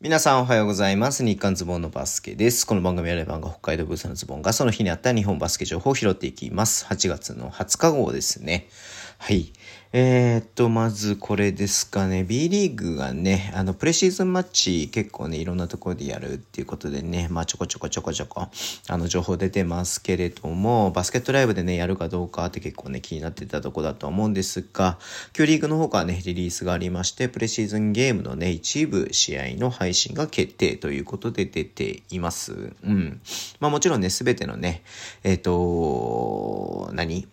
皆さんおはようございます。日刊ズボンのバスケです。この番組はレバンが北海道ブースのズボンがその日にあった日本バスケ情報を拾っていきます。8月の20日号ですね。はい。えー、っと、まずこれですかね。B リーグがね、あの、プレシーズンマッチ結構ね、いろんなところでやるっていうことでね、まあちょこちょこちょこちょこ、あの、情報出てますけれども、バスケットライブでね、やるかどうかって結構ね、気になってたとこだと思うんですが、今日リーグの方からね、リリースがありまして、プレシーズンゲームのね、一部試合の配信が決定ということで出ています。うん。まあもちろんね、すべてのね、えっ、と、何？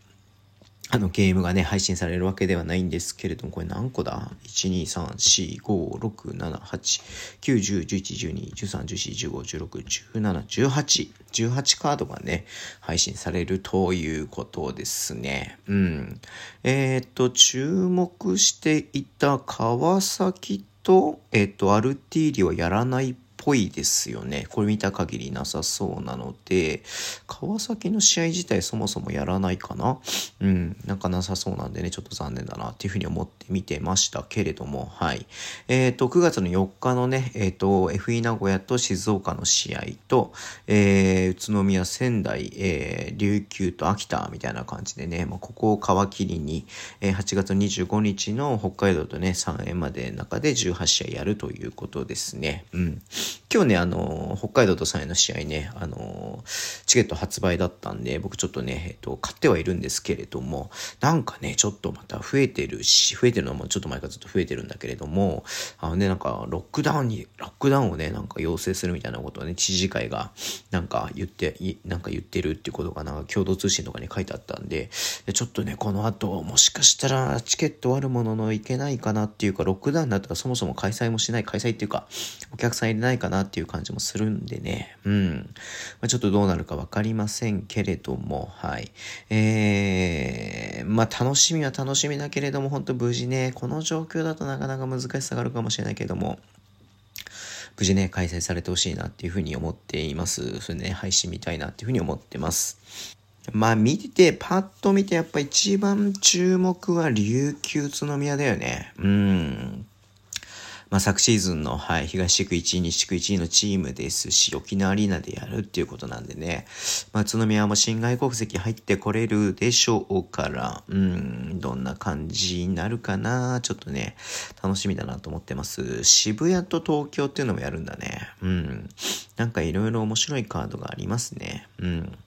あのゲームがね、配信されるわけではないんですけれども、これ何個だ ?1、2、3、4、5、6、7、8、9、10、11、12、13、14、15、16、17、18。18カードがね、配信されるということですね。うん。えっ、と、注目していた川崎と、えっ、と、アルティーリはやらないぽいですよね。これ見た限りなさそうなので、川崎の試合自体そもそもやらないかな？うん、なんかなさそうなんでね、ちょっと残念だなっていうふうに思って見てましたけれども、はい。えっ、ー、と、9月の4日のね、えっ、ー、と、FE 名古屋と静岡の試合と、えー、宇都宮、仙台、えー、琉球と秋田みたいな感じでね、まあ、ここを皮切りに、えー、8月25日の北海道とね、3円までの中で18試合やるということですね。うん。今日ね、あの、北海道と3位の試合ね、あの、チケット発売だったんで、僕ちょっとね、えっと、買ってはいるんですけれども、なんかね、ちょっとまた増えてるし、増えてるのもちょっと前からずっと増えてるんだけれども、あのね、なんか、ロックダウンに、ロックダウンをね、なんか要請するみたいなことをね、知事会が、なんか言って、なんか言ってるっていうことが、なんか共同通信とかに書いてあったんで、ちょっとね、この後、もしかしたらチケットあるもののいけないかなっていうか、ロックダウンだったらそもそも開催もしない、開催っていうか、お客さん入れないかなっていう感じもするんでね、うん。まあ、ちょっとどうなるかわかりませんけれども、はい。えー、まあ、楽しみは楽しみだけれども、本当無事ね、この状況だとなかなか難しさがあるかもしれないけれども、無事ね、開催されてほしいなっていうふうに思っています。それね、配信見たいなっていうふうに思ってます。まあ見てて、パッと見てやっぱ一番注目は琉球宇都宮だよね。うん。まあ、昨シーズンの、はい、東地区1位、西地区1位のチームですし、沖縄アリーナでやるっていうことなんでね、まあ、宇都宮も新外国籍入ってこれるでしょうから、うん、どんな感じになるかな、ちょっとね、楽しみだなと思ってます。渋谷と東京っていうのもやるんだね。うん。なんかいろいろ面白いカードがありますね。うん。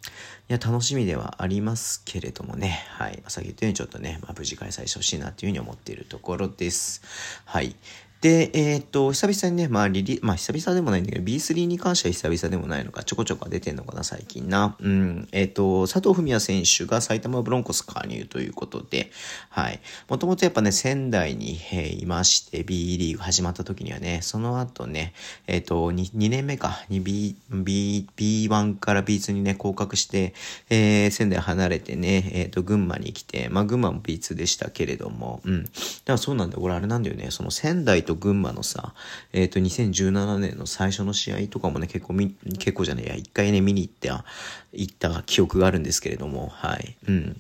いや、楽しみではありますけれどもね。はい。先言ったようにちょっとね、まあ、無事開催してほしいなっていうふうに思っているところです。はい。で、えっ、と、久々にね、まあ、リリ、まあ、久々でもないんだけど、B3 に関しては久々でもないのか、ちょこちょこ出てんのかな、最近な。うん。えっ、と、佐藤文也選手が埼玉ブロンコス加入ということで、はい。もともとやっぱね、仙台に、えー、いまして、B リーグ始まった時にはね、その後ね、えっ、と2、2年目か、に B、B、B1 から B2 にね、降格して、えー、仙台離れてね、えっ、と、群馬に来て、まあ、群馬も B2 でしたけれども、うん。だからそうなんだよ。俺あれなんだよね、その仙台と群馬のさ、えっ、ー、と、2017年の最初の試合とかもね、結構み、結構じゃねえや、一回ね、見に行った、行った記憶があるんですけれども、はい。うん。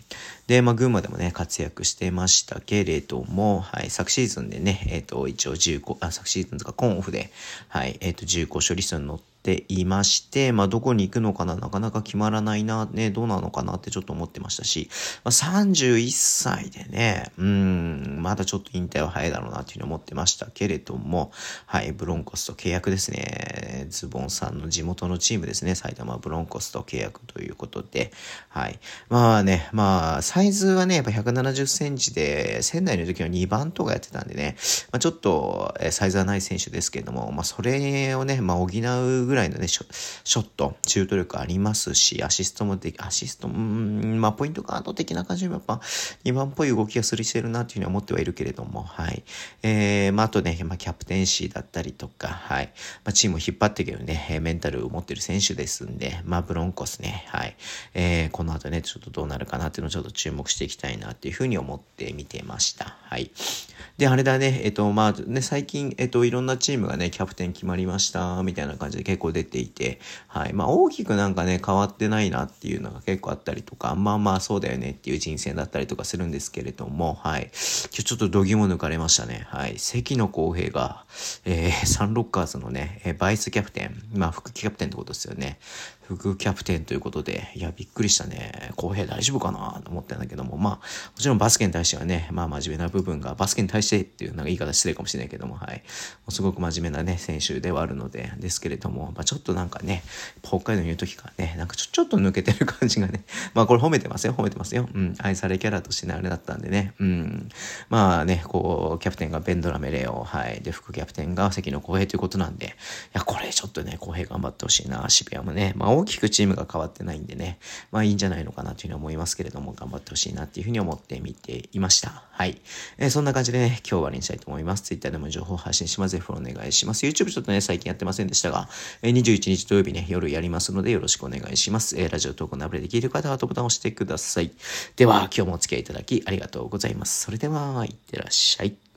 で、まあ、群馬でもね、活躍してましたけれども、はい、昨シーズンでね、えっ、ー、と、一応15、あ、昨シーズンとかコンオフで、はい、えっ、ー、と、15勝リストに乗ってていまして、まあ、どこに行くのかな、なかなか決まらないな、ね、どうなのかなってちょっと思ってましたし、まあ、31歳でね、うん、まだちょっと引退は早いだろうなっていうふうに思ってましたけれども、はい、ブロンコスと契約ですね。ズボンさんの地元のチームですね、埼玉ブロンコスと契約ということで、はい。まあね、まあ、サイズはね、やっぱ170センチで、仙台の時は2番とかやってたんでね、まあ、ちょっと、えサイズはない選手ですけれども、まあ、それをね、まあ、補うぐらいらいのね、ショット、シュート力ありますし、アシストもでき、アシスト、うん、まあ、ポイントガード的な感じもやっぱ、2番っぽい動きがするしてるなっていうふうに思ってはいるけれども、はい。えー、まあ、あとね、まあ、キャプテンシーだったりとか、はい。まあ、チームを引っ張ってっていけるね、メンタルを持ってる選手ですんで、まあ、ブロンコスね、はい。えー、この後ね、ちょっとどうなるかなっていうのをちょっと注目していきたいなっていうふうに思って見てました。はい。で、あれだね、えっと、まあね、最近、えっと、いろんなチームがね、キャプテン決まりました、みたいな感じで結構出ていて、はい。まあ、大きくなんかね、変わってないなっていうのが結構あったりとか、まあまあ、そうだよねっていう人選だったりとかするんですけれども、はい。今日ちょっと度肝抜かれましたね。はい。関野公平が、えー、サンロッカーズのね、えバイスキャプテン、まあ、副キャプテンってことですよね。副キャプテンということで、いや、びっくりしたね。公平大丈夫かなと思ったんだけども、まあ、もちろんバスケに対してはね、まあ真面目な部分部分が、バスケに対してっていうなんか言い方失礼かもしれないけども、はい。すごく真面目なね、選手ではあるので、ですけれども、まあちょっとなんかね、北海道にいる時からね、なんかちょちょっと抜けてる感じがね、まあこれ褒めてますよ、褒めてますよ。うん、愛されキャラとしてね、あれだったんでね、うん。まあね、こう、キャプテンがベンドラメレオ、はい。で、副キャプテンが関野公平ということなんで、いや、これちょっとね、公平頑張ってほしいな、渋谷もね、まあ大きくチームが変わってないんでね、まあいいんじゃないのかなというふうに思いますけれども、頑張ってほしいなっていうふうに思って見ていました。はい。えー、そんな感じでね、今日は終わりにしたいと思います。Twitter でも情報発信します。ぜひフォローお願いします。YouTube ちょっとね、最近やってませんでしたが、えー、21日土曜日ね、夜やりますのでよろしくお願いします。えー、ラジオ投稿のアプリで聞いてる方はボタンを押してください。では、今日もお付き合いいただきありがとうございます。それでは、いってらっしゃい。